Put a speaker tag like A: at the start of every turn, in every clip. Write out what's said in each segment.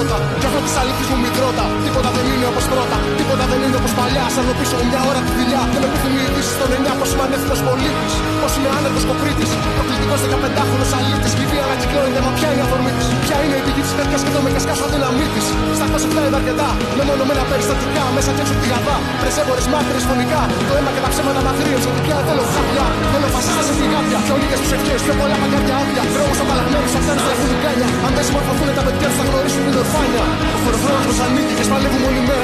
A: τίποτα. Κι αυτό τη αλήθεια μου μικρότα. Τίποτα δεν είναι όπως πρώτα. Τίποτα δεν είναι όπως παλιά. Σαν να πίσω μια ώρα τη δουλειά. και με επιθυμεί η στον εννιά. πως είμαι ανεύθυνος πολίτης Πως είμαι άνεργος κοπρίτης. Προκλητικό 15χρονο αλήτη. Λιβύη ανακυκλώνεται. Μα ποια είναι η αφορμή της Ποια είναι η πηγή της και το με κασκάσω αδυναμή της Στα χάσω πια είναι αρκετά. Μεμονωμένα περιστατικά μέσα και έξω τη γαδά. Πρεσέβορε μάρτυρε φωνικά. Το αίμα και τα ψέματα μαθρίεψε ότι πια θέλω χάπια. Θέλω φασίστες σε φυγάδια. Πιο λίγε του ευχές. Πιο πολλά παγκάρια άδεια. Αυτά είναι. Αν τα παιδιά θα γνωρίσουν την ορφάνια. Ο χωροχρόνο ανήκει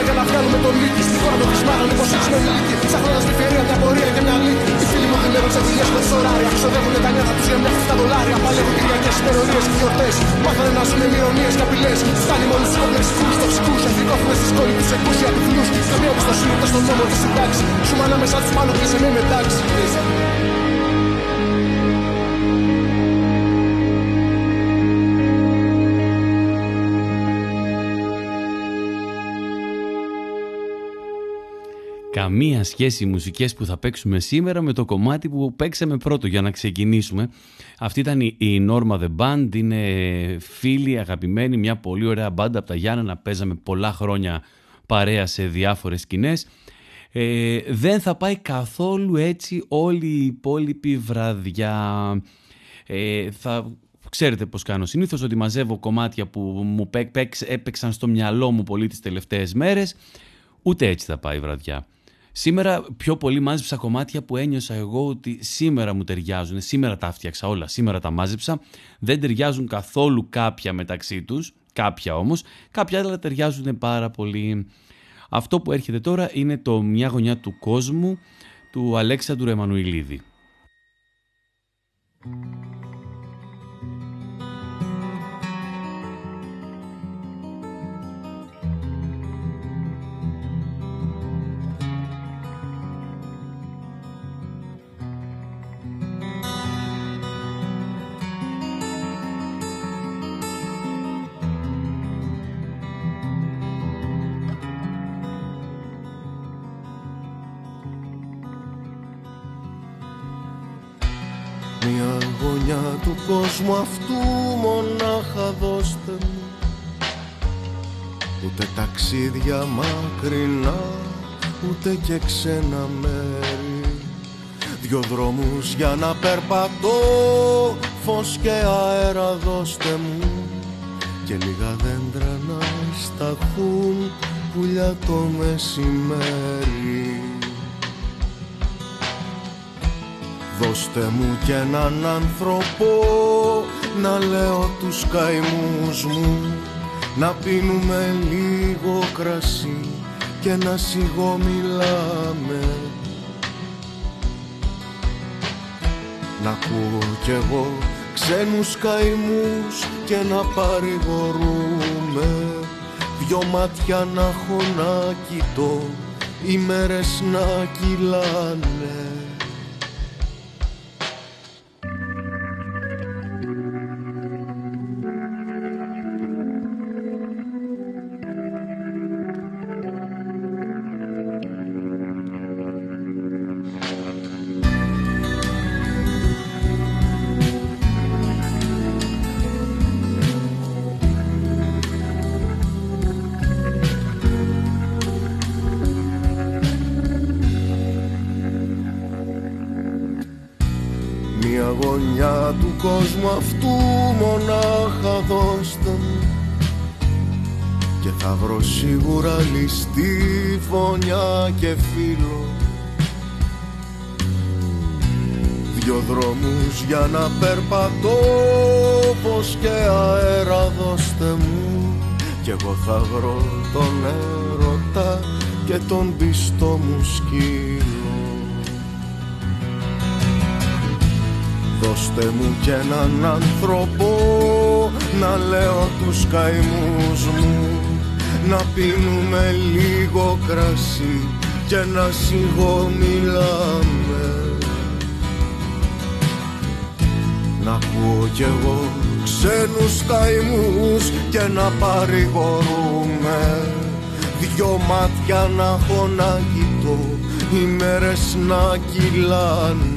A: για να βγάλουμε τον λύκη. Στη χώρα μου τη μάλλον πω έτσι με λύκη. Ψάχνοντας μη φέρει μια και μια λύκη. Οι φίλοι μου δουλεύουν σε δουλειέ με ωράρια. Ξοδεύουν τα νιάτα τους για μια φτά δολάρια. Παλεύουν Κυριακές ημερομίε και γιορτές. Μάθανε να ζουν ημερομίε και απειλές. Φτάνει μόνο του κομπλεξικού, τοξικού. Εθνικόφιλε τη κόλλη τους εκκούση απειθμού. Καμία εμπιστοσύνη ούτε στον νόμο της συντάξη. Σου μάνα πάνω και σε με μετάξεις.
B: καμία σχέση οι μουσικές που θα παίξουμε σήμερα με το κομμάτι που παίξαμε πρώτο για να ξεκινήσουμε. Αυτή ήταν η, η Norma The Band, είναι φίλοι, αγαπημένοι, μια πολύ ωραία μπάντα από τα Γιάννενα, παίζαμε πολλά χρόνια παρέα σε διάφορες σκηνές. Ε, δεν θα πάει καθόλου έτσι όλη η υπόλοιπη βραδιά. Ε, θα Ξέρετε πώς κάνω συνήθως ότι μαζεύω κομμάτια που μου έπαιξαν στο μυαλό μου πολύ τις τελευταίες μέρες. Ούτε έτσι θα πάει η βραδιά. Σήμερα πιο πολύ μάζεψα κομμάτια που ένιωσα εγώ ότι σήμερα μου ταιριάζουν, σήμερα τα φτιάξα όλα, σήμερα τα μάζεψα. Δεν ταιριάζουν καθόλου κάποια μεταξύ τους. κάποια όμως, κάποια άλλα ταιριάζουν πάρα πολύ. Αυτό που έρχεται τώρα είναι το «Μια γωνιά του κόσμου» του Αλέξανδρου Εμμανουηλίδη.
C: Μια γωνιά του κόσμου αυτού μονάχα δώστε μου. Ούτε ταξίδια μακρινά ούτε και ξένα μέρη. Δυο δρόμους για να περπατώ Φως και αέρα δώστε μου. Και λίγα δέντρα να σταθούν Πουλιά το μεσημέρι Δώστε μου κι έναν άνθρωπο Να λέω τους καημούς μου. Να πίνουμε λίγο κρασί Και να σιγομιλάμε. Να ακούω κι εγώ ξένους καημούς και να παρηγορούμε. Δυο μάτια να έχω να κοιτώ, οι μέρες να κυλάνε για να περπατώ πως και αέρα δώστε μου. Και εγώ θα βρω τον έρωτα και τον πιστό μου σκύλο Δώστε μου κι έναν άνθρωπο να λέω τους καημούς μου. Να πίνουμε λίγο κρασί και να σιγομιλάμε κι εγώ ξένους καημούς και να παρηγορούμε. Δυο μάτια να έχω να κοιτώ, οι μέρες να κυλάνε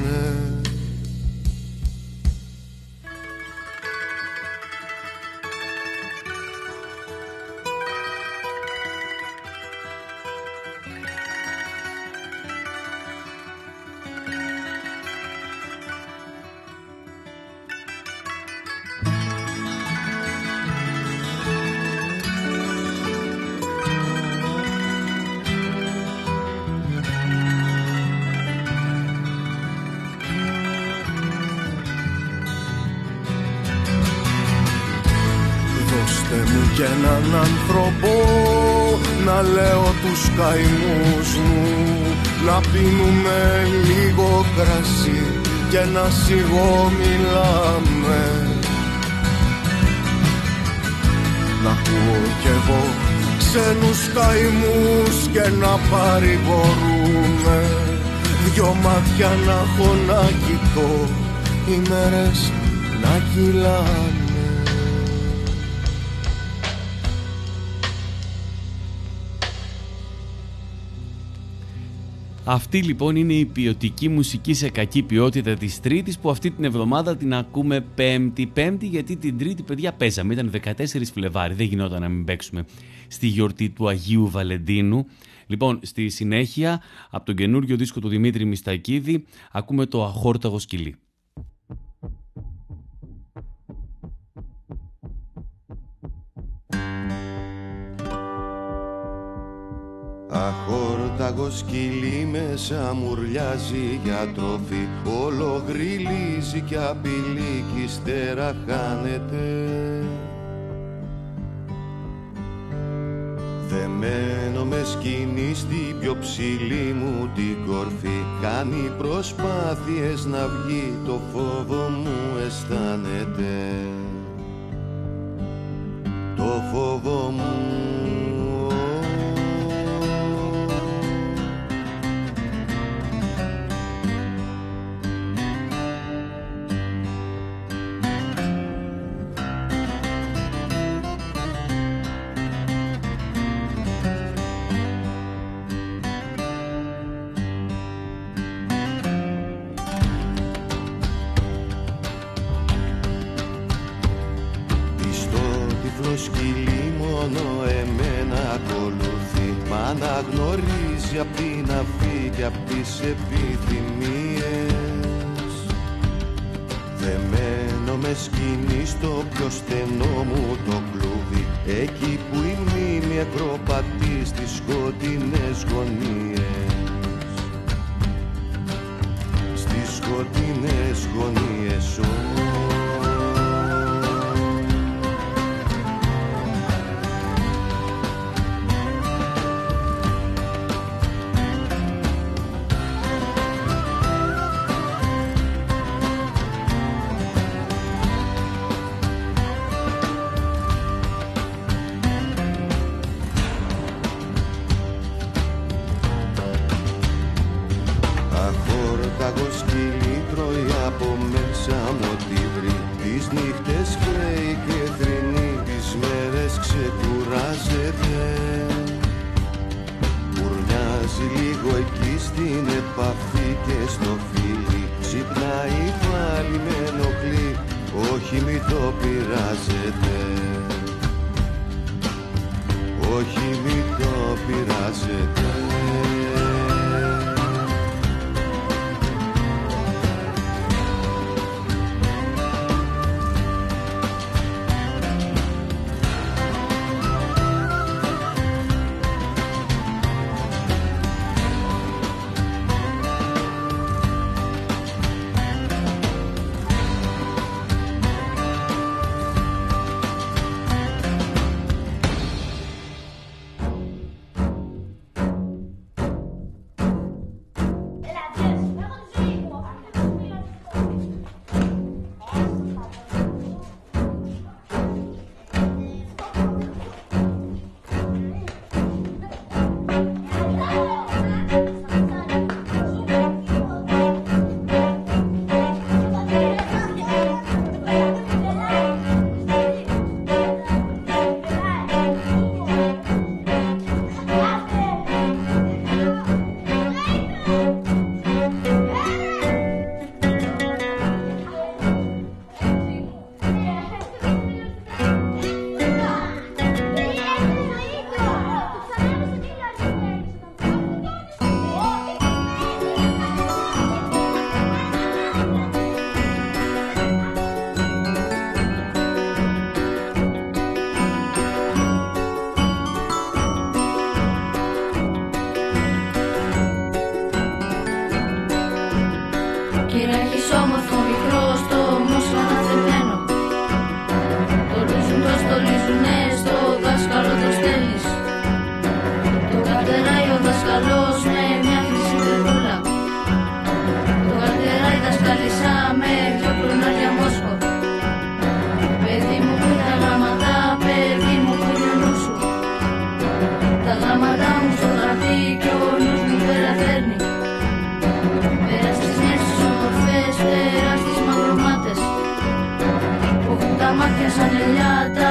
C: μέρες να κυλάνε
B: Αυτή λοιπόν είναι η ποιοτική μουσική σε κακή ποιότητα της Τρίτης που αυτή την εβδομάδα την ακούμε Πέμπτη. Πέμπτη γιατί την Τρίτη παιδιά παίζαμε, ήταν 14 Φλεβάρι, δεν γινόταν να μην παίξουμε στη γιορτή του Αγίου Βαλεντίνου. Λοιπόν, στη συνέχεια από τον καινούριο δίσκο του Δημήτρη Μιστακίδη ακούμε το Αχόρταγο σκυλί.
D: Αχόρταγος σκυλί μέσα μουρλιάζει για τροφή. Όλο γριλίζει κι απειλεί κι ύστερα χάνεται. Δεμένο με σκηνή στην πιο ψηλή μου την κορφή. Κάνει προσπάθειες να βγει το φόβο μου αισθάνεται. Το φόβο μου με σκηνή στο πιο στενό μου το κλούβι Εκεί που η μνήμη ακροπατεί στις σκοτεινές γωνίες. Στις σκοτεινές γωνίες
E: esa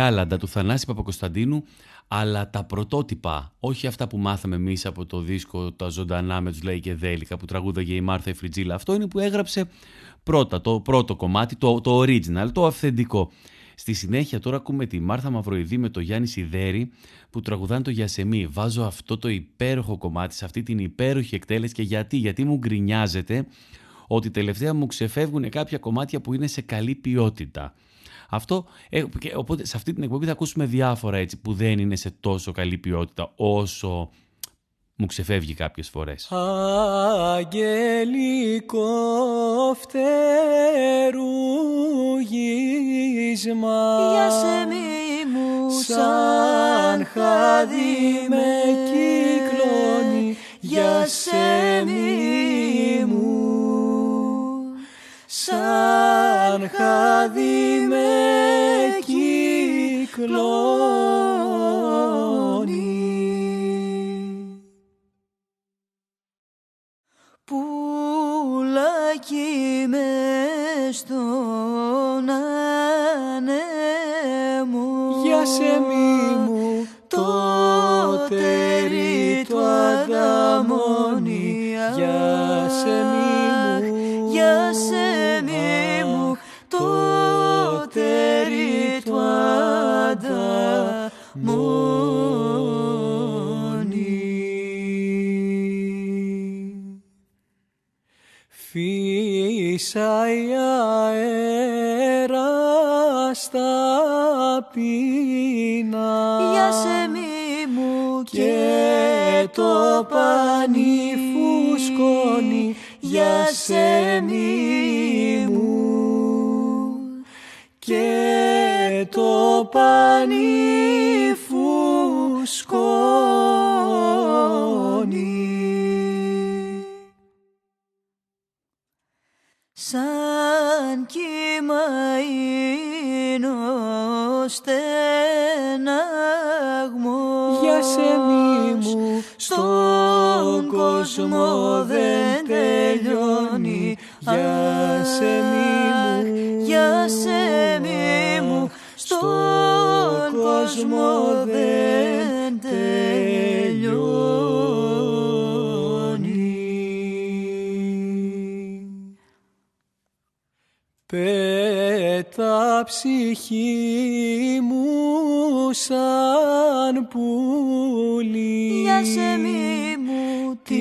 B: κάλαντα του Θανάση Παπακοσταντίνου, αλλά τα πρωτότυπα, όχι αυτά που μάθαμε εμείς από το δίσκο τα ζωντανά με τους Λέει και Δέλικα που τραγούδαγε η Μάρθα Εφριτζίλα. Αυτό είναι που έγραψε πρώτα, το πρώτο κομμάτι, το, το original, το αυθεντικό. Στη συνέχεια τώρα ακούμε τη Μάρθα Μαυροειδή με το Γιάννη Σιδέρη που τραγουδάνε το Γιασεμί. Βάζω αυτό το υπέροχο κομμάτι σε αυτή την υπέροχη εκτέλεση και γιατί, γιατί μου γκρινιάζεται ότι τελευταία μου ξεφεύγουν κάποια κομμάτια που είναι σε καλή ποιότητα. Αυτό, ε, οπότε σε αυτή την εκπομπή θα ακούσουμε διάφορα έτσι που δεν είναι σε τόσο καλή ποιότητα όσο μου ξεφεύγει κάποιες φορές.
F: Αγγελικό φτερούγισμα Για σε
G: μη μου σαν χάδι με
F: κυκλώνει για σε μη μου σαν χάδι με κυκλώνει.
G: Πουλάκι με στον ανέμο για σε μη
F: μου το τέρι του ανταμώνει για σε μη Φύσαει αέρα στα πίνα για σε
G: μη μου και το
F: πανί φουσκώνει για σε μη μου και το πανί ψυχή μου σαν πουλί. Για σε μη
G: μου τη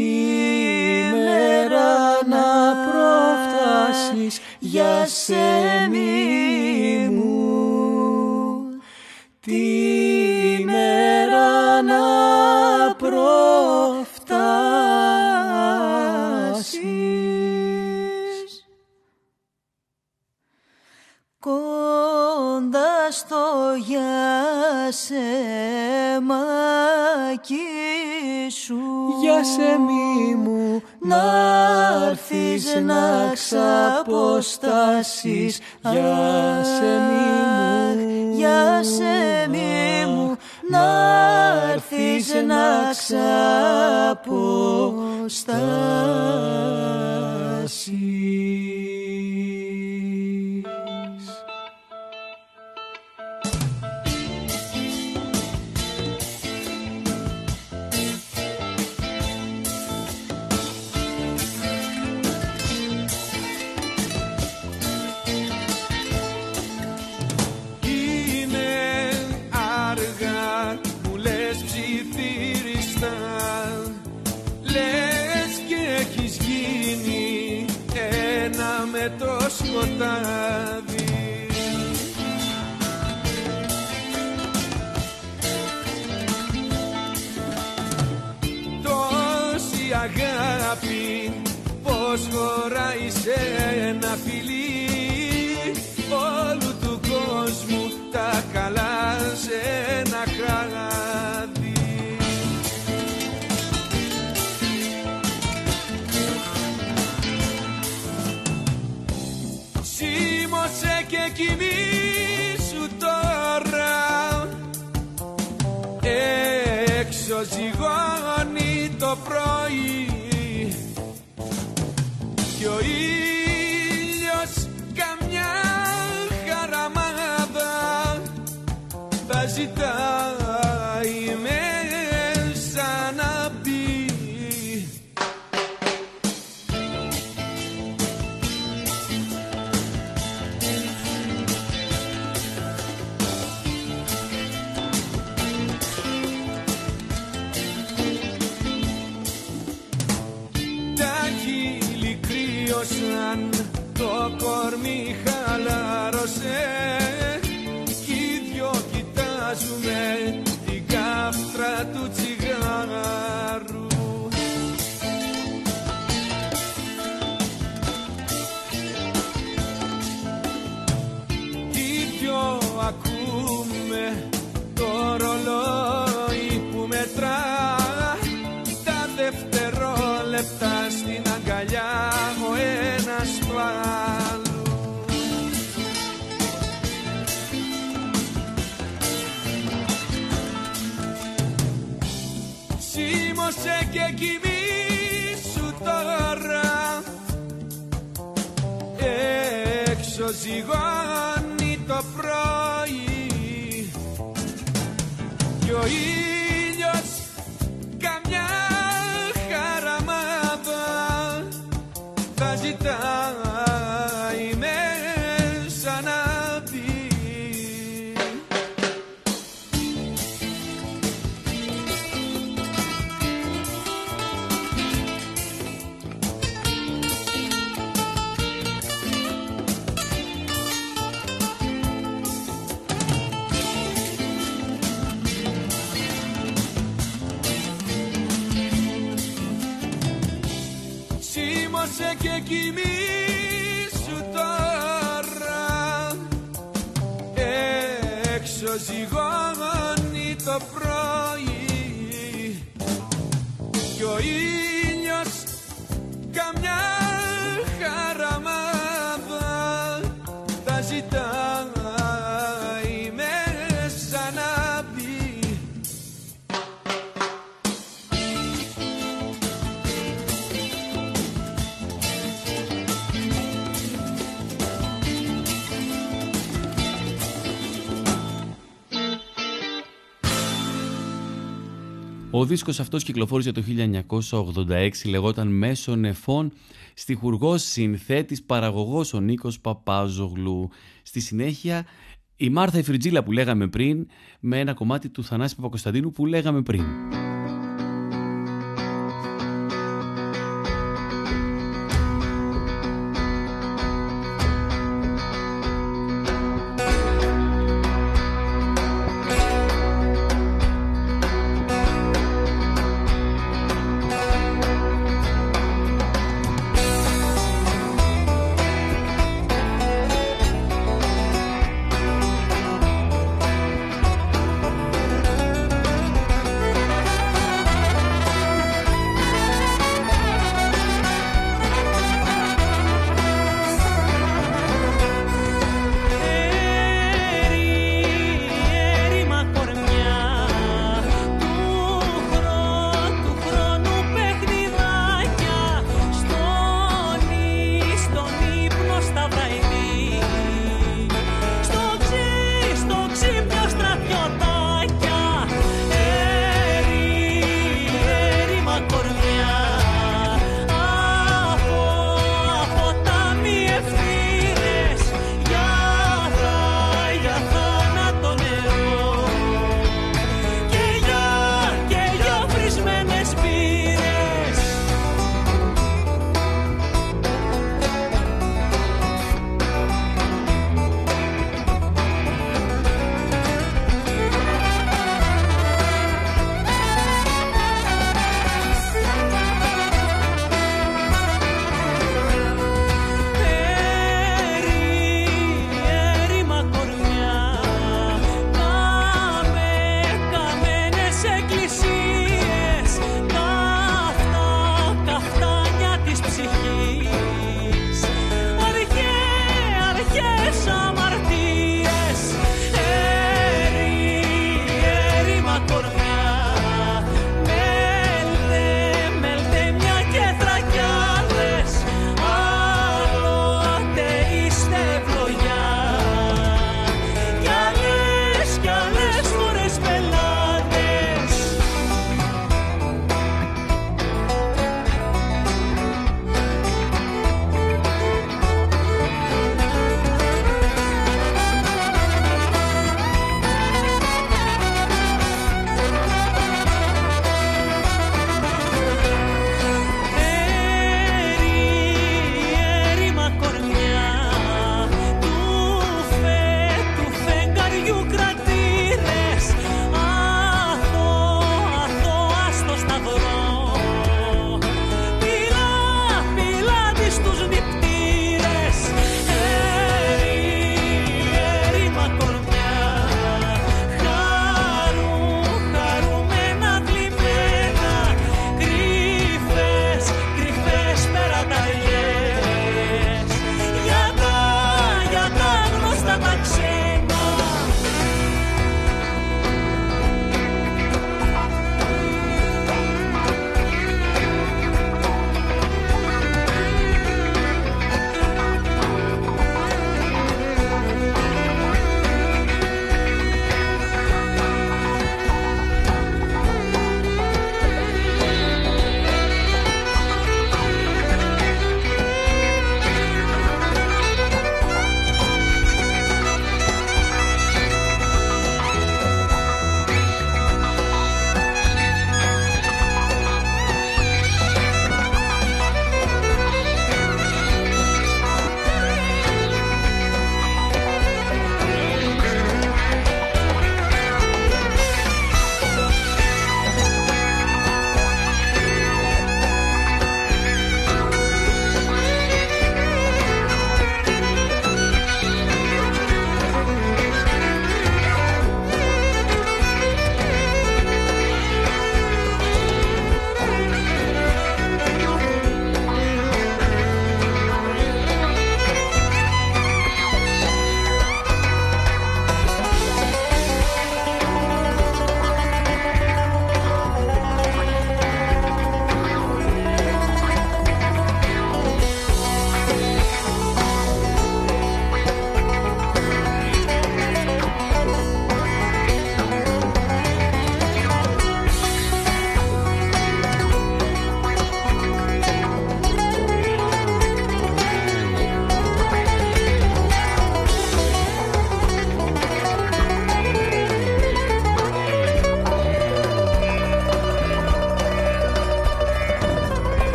F: μέρα να προφτάσεις για σε μη
G: για σε μάκι σου. Για
F: σε μη μου να'ρθεις να ξαποστάσεις. Για σε μη μου για σε μη μου να'ρθεις να
G: ξαποστάσεις
H: κι ο ήλιος καμιά χαραμάδα θα ζητάει
B: δίσκος αυτός κυκλοφόρησε το 1986, λεγόταν «Μέσω νεφών», στιχουργός, συνθέτης, παραγωγός ο Νίκος Παπάζογλου. Στη συνέχεια η Μάρθα η Φριτζίλα που λέγαμε πριν, με ένα κομμάτι του Θανάση Παπακοσταντίνου που λέγαμε πριν.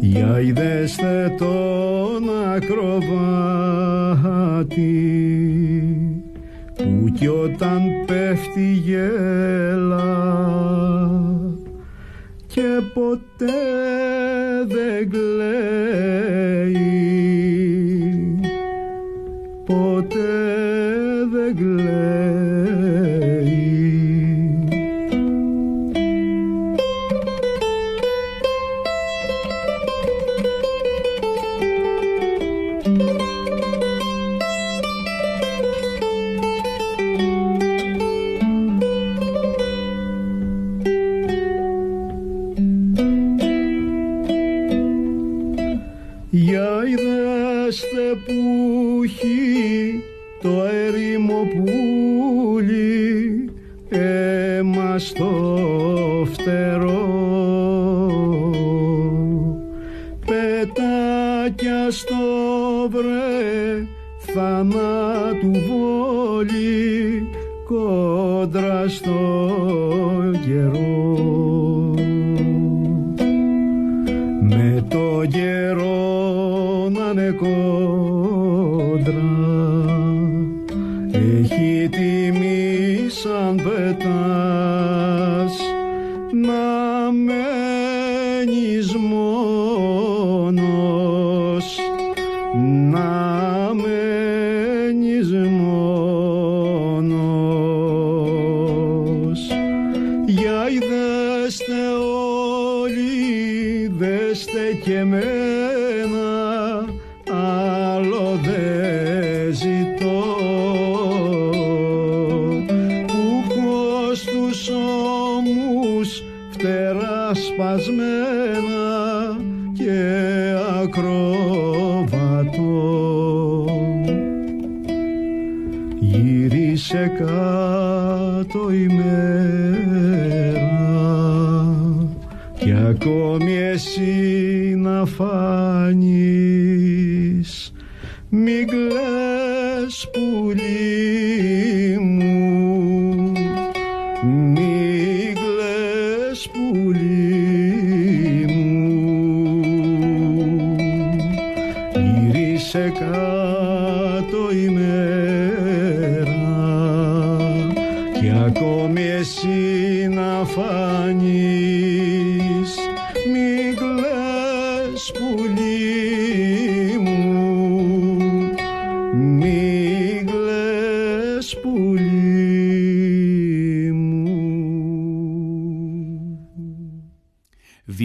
I: Για ειδέστε τον ακροβάτι που κι όταν πέφτει γέλα και ποτέ δεν κλαίει στο φτερό. Πετάκια στο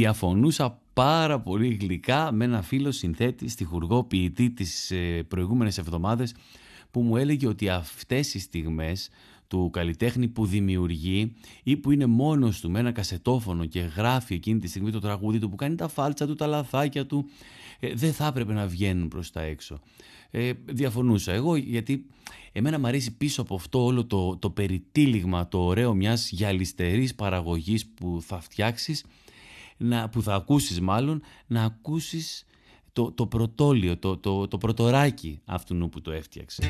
B: Διαφωνούσα πάρα πολύ γλυκά με ένα φίλο συνθέτη, στιχουργό, ποιητή τις ε, προηγούμενες εβδομάδες που μου έλεγε ότι αυτές οι στιγμές του καλλιτέχνη που δημιουργεί ή που είναι μόνος του με ένα κασετόφωνο και γράφει εκείνη τη στιγμή το τραγούδι του που κάνει τα φάλτσα του, τα λαθάκια του ε, δεν θα έπρεπε να βγαίνουν προς τα έξω. Ε, διαφωνούσα εγώ γιατί εμένα μου αρέσει πίσω από αυτό όλο το, το περιτύλιγμα, το ωραίο μιας γυαλιστερής παραγωγής που θα φτιάξεις να, που θα ακούσεις μάλλον, να ακούσεις το, το πρωτόλιο, το, το, το πρωτοράκι αυτού που το έφτιαξε.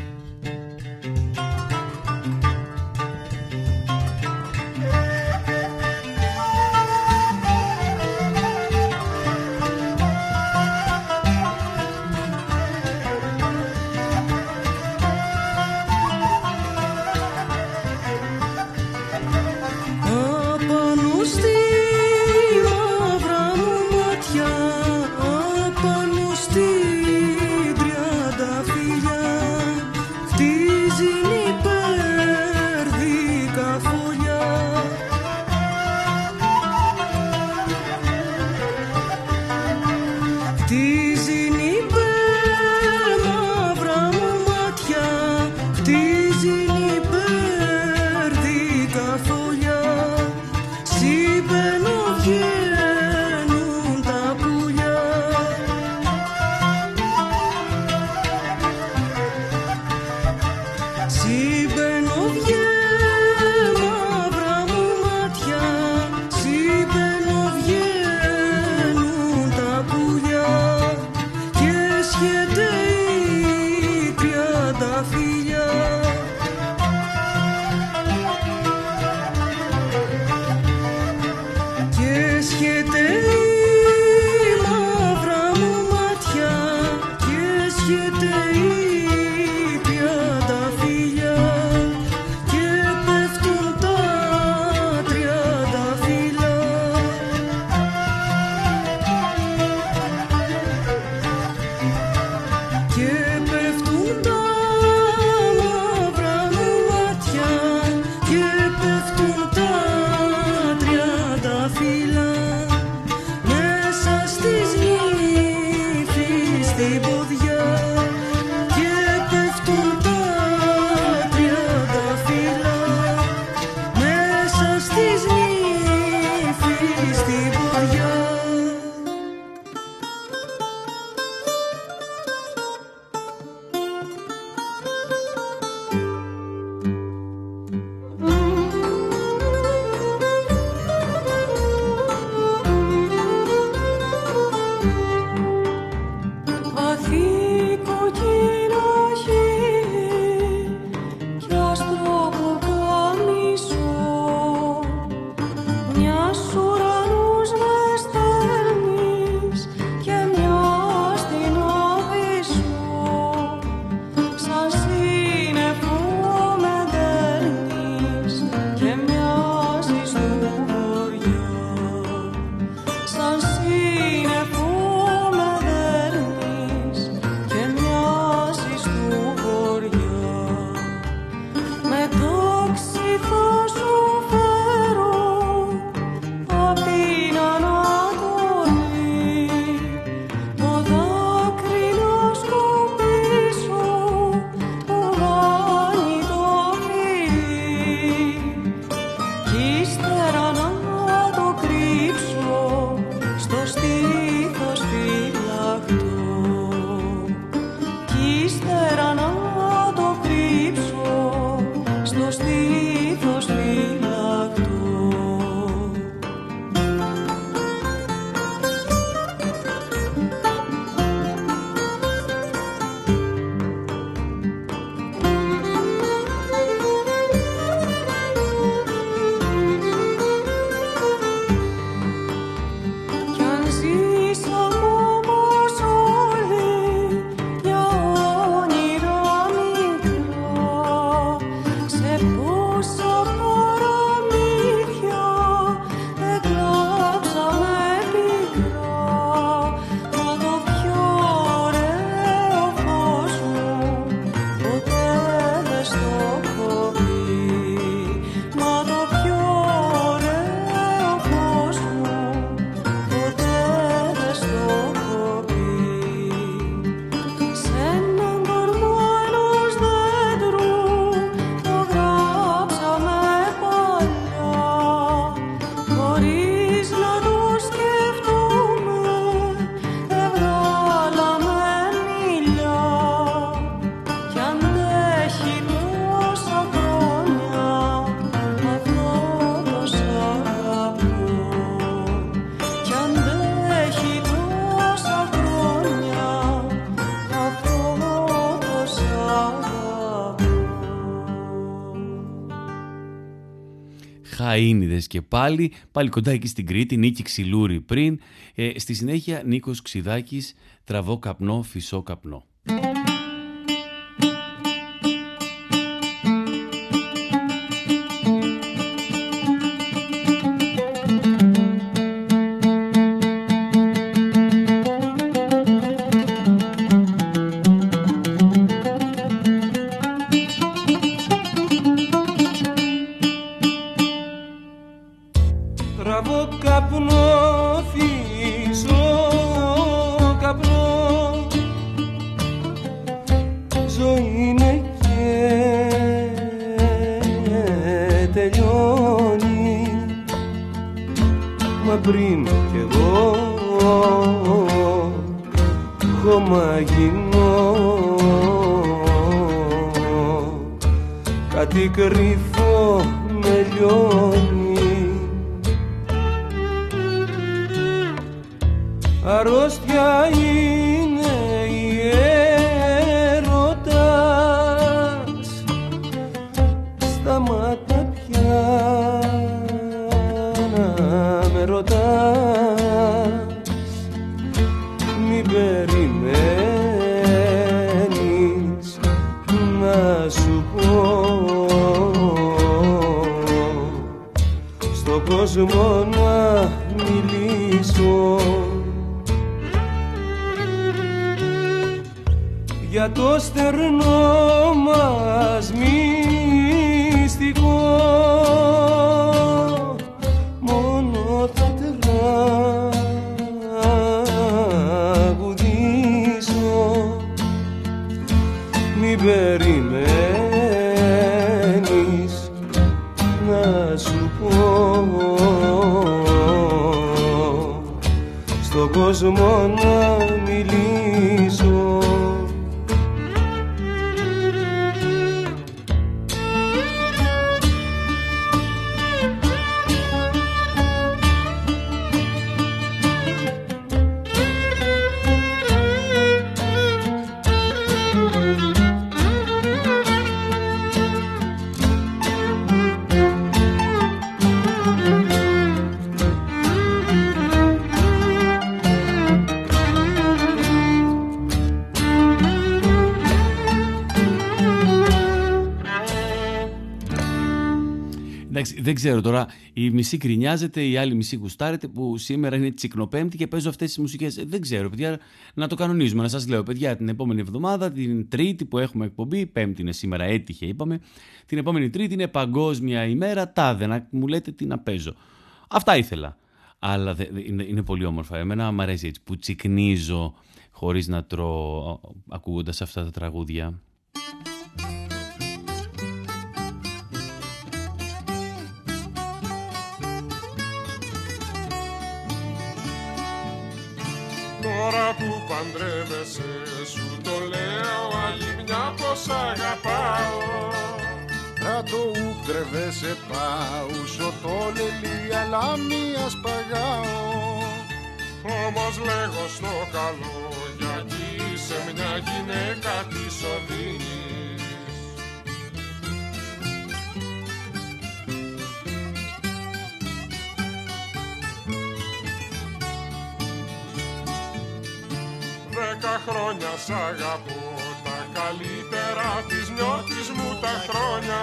G: See?
B: Χαΐνιδες και πάλι, πάλι κοντά εκεί στην Κρήτη, Νίκη Ξυλούρη πριν. Ε, στη συνέχεια Νίκος Ξιδάκης, τραβώ καπνό, φυσό καπνό.
J: τραβώ καπνό, φύσω καπνό. Ζωή είναι και τελειώνει. Μα πριν κι εγώ χωμαγινώ κάτι κρυφό με λιώνει. αρρώστια είναι το στερνό μας μυστικό. Μόνο θα τραγουδήσω. Μη περιμένεις να σου πω. Στον κόσμο να μιλήσω
B: δεν ξέρω τώρα. Η μισή κρινιάζεται, η άλλη μισή γουστάρεται που σήμερα είναι τσικνοπέμπτη και παίζω αυτές τις μουσικές. Δεν ξέρω, παιδιά, να το κανονίζουμε. Να σας λέω, παιδιά, την επόμενη εβδομάδα, την Τρίτη που έχουμε εκπομπή, Πέμπτη είναι σήμερα, έτυχε, είπαμε. Την επόμενη Τρίτη είναι Παγκόσμια ημέρα, τάδε, να μου λέτε τι να παίζω. Αυτά ήθελα. Αλλά είναι, είναι πολύ όμορφα. Εμένα μου αρέσει έτσι που τσικνίζω χωρίς να τρώω ακούγοντας αυτά τα τραγούδια.
K: Τώρα που παντρεύεσαι σου το λέω άλλη μια πως αγαπάω.
C: Να το ουκρεβέσαι πάουσο το λελί αλλά μία σπαγάω.
K: Όμως λέγω στο καλό γιατί είσαι μια γυναίκα της χρόνια σ' αγαπώ τα καλύτερα της νιώτης μου τα χρόνια.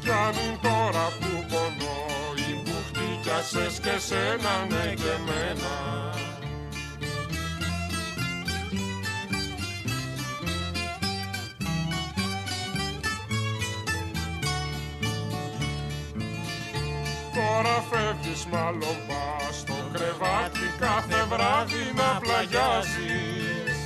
K: Κι αν είναι τώρα που πονώ ή που χτύκιασες και σένα ναι και εμένα Τώρα φεύγεις μάλλον πας στο κρεβάτι κάθε βράδυ να πλαγιάζεις.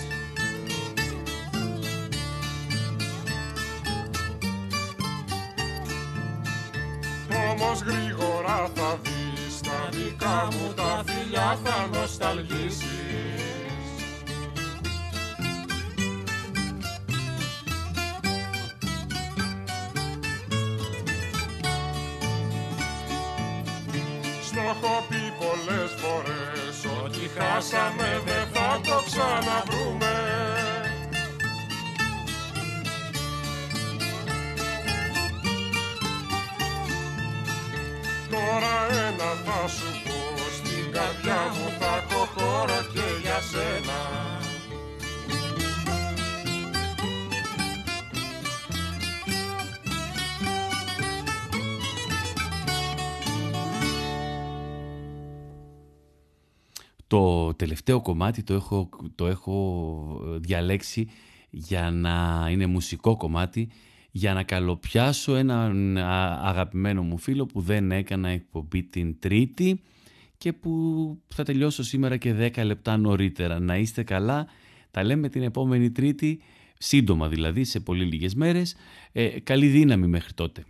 K: Όμως γρήγορα θα δεις τα δικά μου τα φιλιά θα νοσταλγήσεις χάσαμε δεν θα το ξαναβρούμε. Τώρα ένα θα σου πω στην καρδιά μου θα έχω χώρο
B: Το τελευταίο κομμάτι το έχω, το έχω διαλέξει για να είναι μουσικό κομμάτι για να καλοπιάσω έναν αγαπημένο μου φίλο που δεν έκανα εκπομπή την Τρίτη και που θα τελειώσω σήμερα και 10 λεπτά νωρίτερα. Να είστε καλά, τα λέμε την επόμενη Τρίτη, σύντομα δηλαδή, σε πολύ λίγες μέρες. Ε, καλή δύναμη μέχρι τότε.